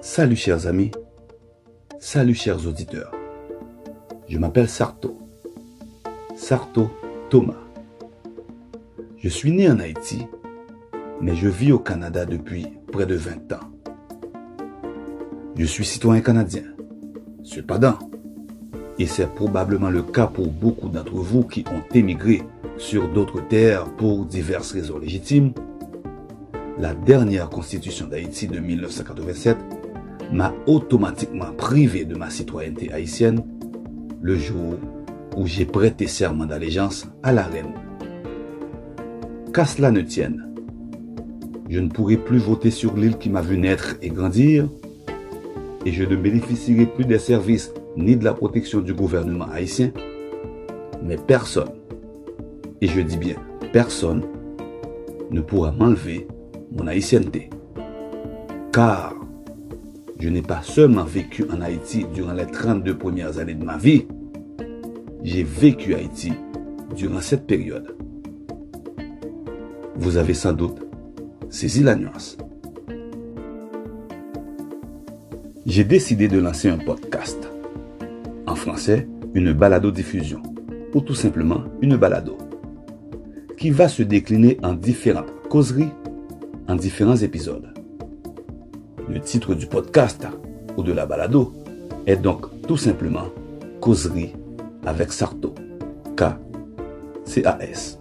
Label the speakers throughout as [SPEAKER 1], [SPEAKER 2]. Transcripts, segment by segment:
[SPEAKER 1] Salut chers amis, salut chers auditeurs. Je m'appelle Sarto. Sarto Thomas. Je suis né en Haïti, mais je vis au Canada depuis près de 20 ans. Je suis citoyen canadien. Cependant, et c'est probablement le cas pour beaucoup d'entre vous qui ont émigré sur d'autres terres pour diverses raisons légitimes, la dernière constitution d'Haïti de 1987 m'a automatiquement privé de ma citoyenneté haïtienne le jour où j'ai prêté serment d'allégeance à la reine. Qu'à cela ne tienne, je ne pourrai plus voter sur l'île qui m'a vu naître et grandir, et je ne bénéficierai plus des services ni de la protection du gouvernement haïtien, mais personne, et je dis bien personne, ne pourra m'enlever mon haïtienneté. Car je n'ai pas seulement vécu en Haïti durant les 32 premières années de ma vie, j'ai vécu Haïti durant cette période. Vous avez sans doute saisi la nuance. J'ai décidé de lancer un podcast. En français, une balado-diffusion, ou tout simplement une balado, qui va se décliner en différentes causeries en différents épisodes. Le titre du podcast ou de la balado est donc tout simplement Causerie avec Sarto. K-C-A-S.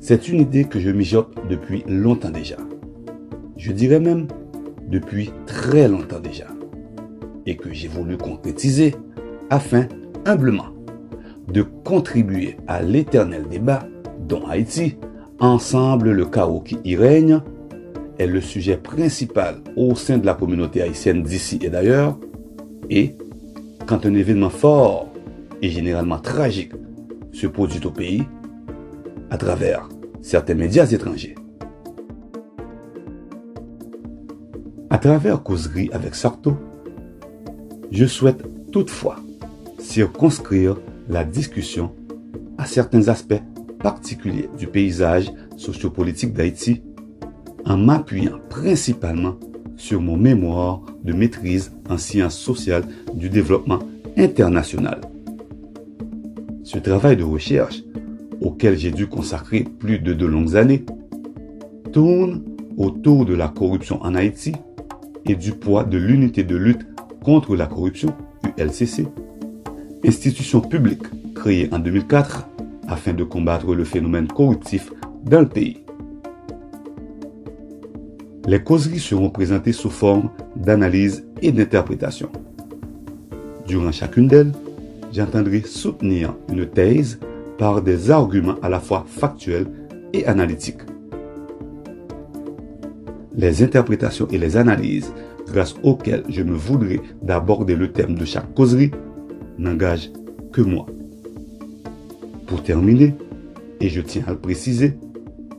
[SPEAKER 1] C'est une idée que je mijote depuis longtemps déjà. Je dirais même depuis très longtemps déjà. Et que j'ai voulu concrétiser afin, humblement, de contribuer à l'éternel débat dont Haïti Ensemble, le chaos qui y règne est le sujet principal au sein de la communauté haïtienne d'ici et d'ailleurs. Et quand un événement fort et généralement tragique se produit au pays, à travers certains médias étrangers. À travers causerie avec Sarto, je souhaite toutefois circonscrire la discussion à certains aspects particulier du paysage sociopolitique d'Haïti en m'appuyant principalement sur mon mémoire de maîtrise en sciences sociales du développement international. Ce travail de recherche, auquel j'ai dû consacrer plus de deux longues années, tourne autour de la corruption en Haïti et du poids de l'unité de lutte contre la corruption, ULCC, institution publique créée en 2004 afin de combattre le phénomène corruptif dans le pays. Les causeries seront présentées sous forme d'analyse et d'interprétation. Durant chacune d'elles, j'entendrai soutenir une thèse par des arguments à la fois factuels et analytiques. Les interprétations et les analyses grâce auxquelles je me voudrais d'aborder le thème de chaque causerie n'engagent que moi. Pour terminer, et je tiens à le préciser,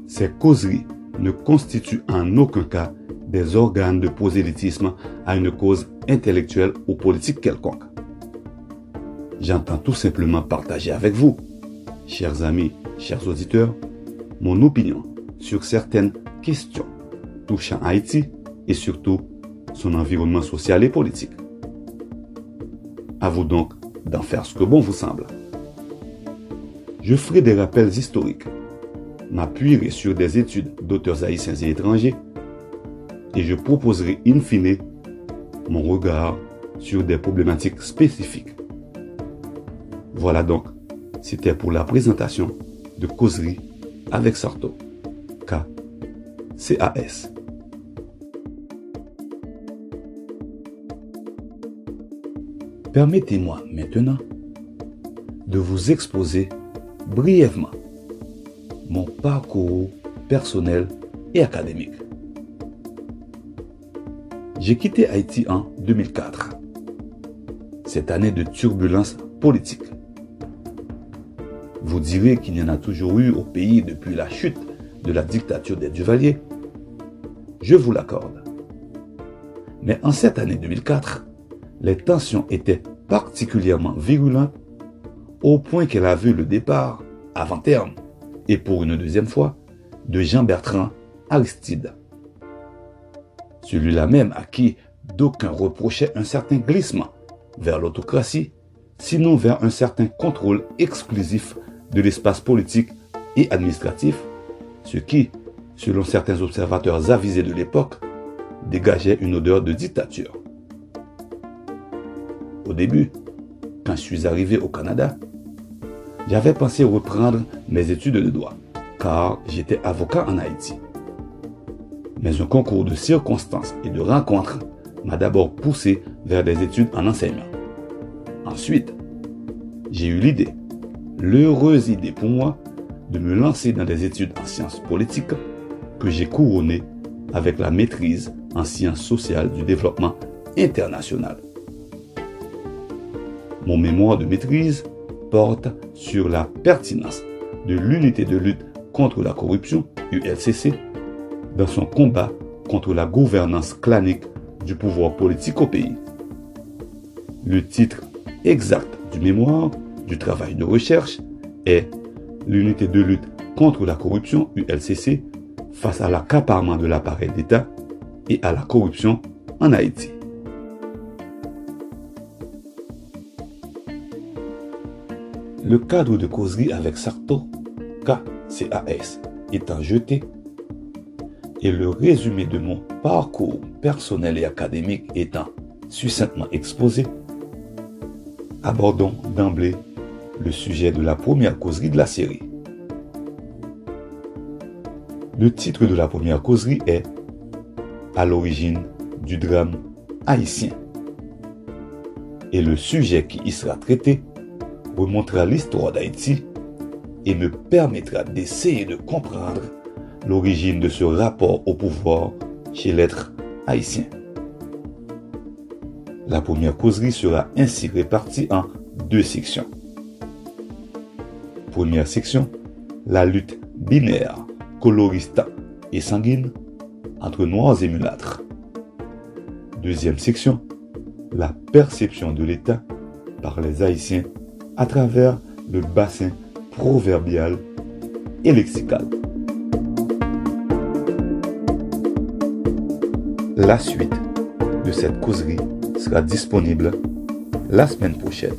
[SPEAKER 1] ces causeries ne constituent en aucun cas des organes de prosélytisme à une cause intellectuelle ou politique quelconque. J'entends tout simplement partager avec vous, chers amis, chers auditeurs, mon opinion sur certaines questions touchant Haïti et surtout son environnement social et politique. À vous donc d'en faire ce que bon vous semble. Je ferai des rappels historiques, m'appuierai sur des études d'auteurs haïtiens et étrangers, et je proposerai in fine mon regard sur des problématiques spécifiques. Voilà donc, c'était pour la présentation de Causerie avec Sarto. K. C-A-S. Permettez-moi maintenant de vous exposer brièvement mon parcours personnel et académique. J'ai quitté Haïti en 2004, cette année de turbulence politique. Vous direz qu'il y en a toujours eu au pays depuis la chute de la dictature des Duvaliers. Je vous l'accorde. Mais en cette année 2004, les tensions étaient particulièrement virulentes au point qu'elle a vu le départ, avant terme, et pour une deuxième fois, de Jean-Bertrand Aristide. Celui-là même à qui d'aucuns reprochaient un certain glissement vers l'autocratie, sinon vers un certain contrôle exclusif de l'espace politique et administratif, ce qui, selon certains observateurs avisés de l'époque, dégageait une odeur de dictature. Au début, quand je suis arrivé au Canada, j'avais pensé reprendre mes études de droit, car j'étais avocat en Haïti. Mais un concours de circonstances et de rencontres m'a d'abord poussé vers des études en enseignement. Ensuite, j'ai eu l'idée, l'heureuse idée pour moi, de me lancer dans des études en sciences politiques que j'ai couronnées avec la maîtrise en sciences sociales du développement international. Mon mémoire de maîtrise porte sur la pertinence de l'unité de lutte contre la corruption, ULCC, dans son combat contre la gouvernance clanique du pouvoir politique au pays. Le titre exact du mémoire du travail de recherche est L'unité de lutte contre la corruption, ULCC, face à l'accaparement de l'appareil d'État et à la corruption en Haïti. Le cadre de causerie avec Sarto, KCAS, étant jeté, et le résumé de mon parcours personnel et académique étant succinctement exposé, abordons d'emblée le sujet de la première causerie de la série. Le titre de la première causerie est À l'origine du drame haïtien. Et le sujet qui y sera traité remontera l'histoire d'Haïti et me permettra d'essayer de comprendre l'origine de ce rapport au pouvoir chez l'être haïtien. La première causerie sera ainsi répartie en deux sections. Première section, la lutte binaire, colorista et sanguine entre noirs et mulâtres. Deuxième section, la perception de l'État par les Haïtiens à travers le bassin proverbial et lexical. La suite de cette causerie sera disponible la semaine prochaine.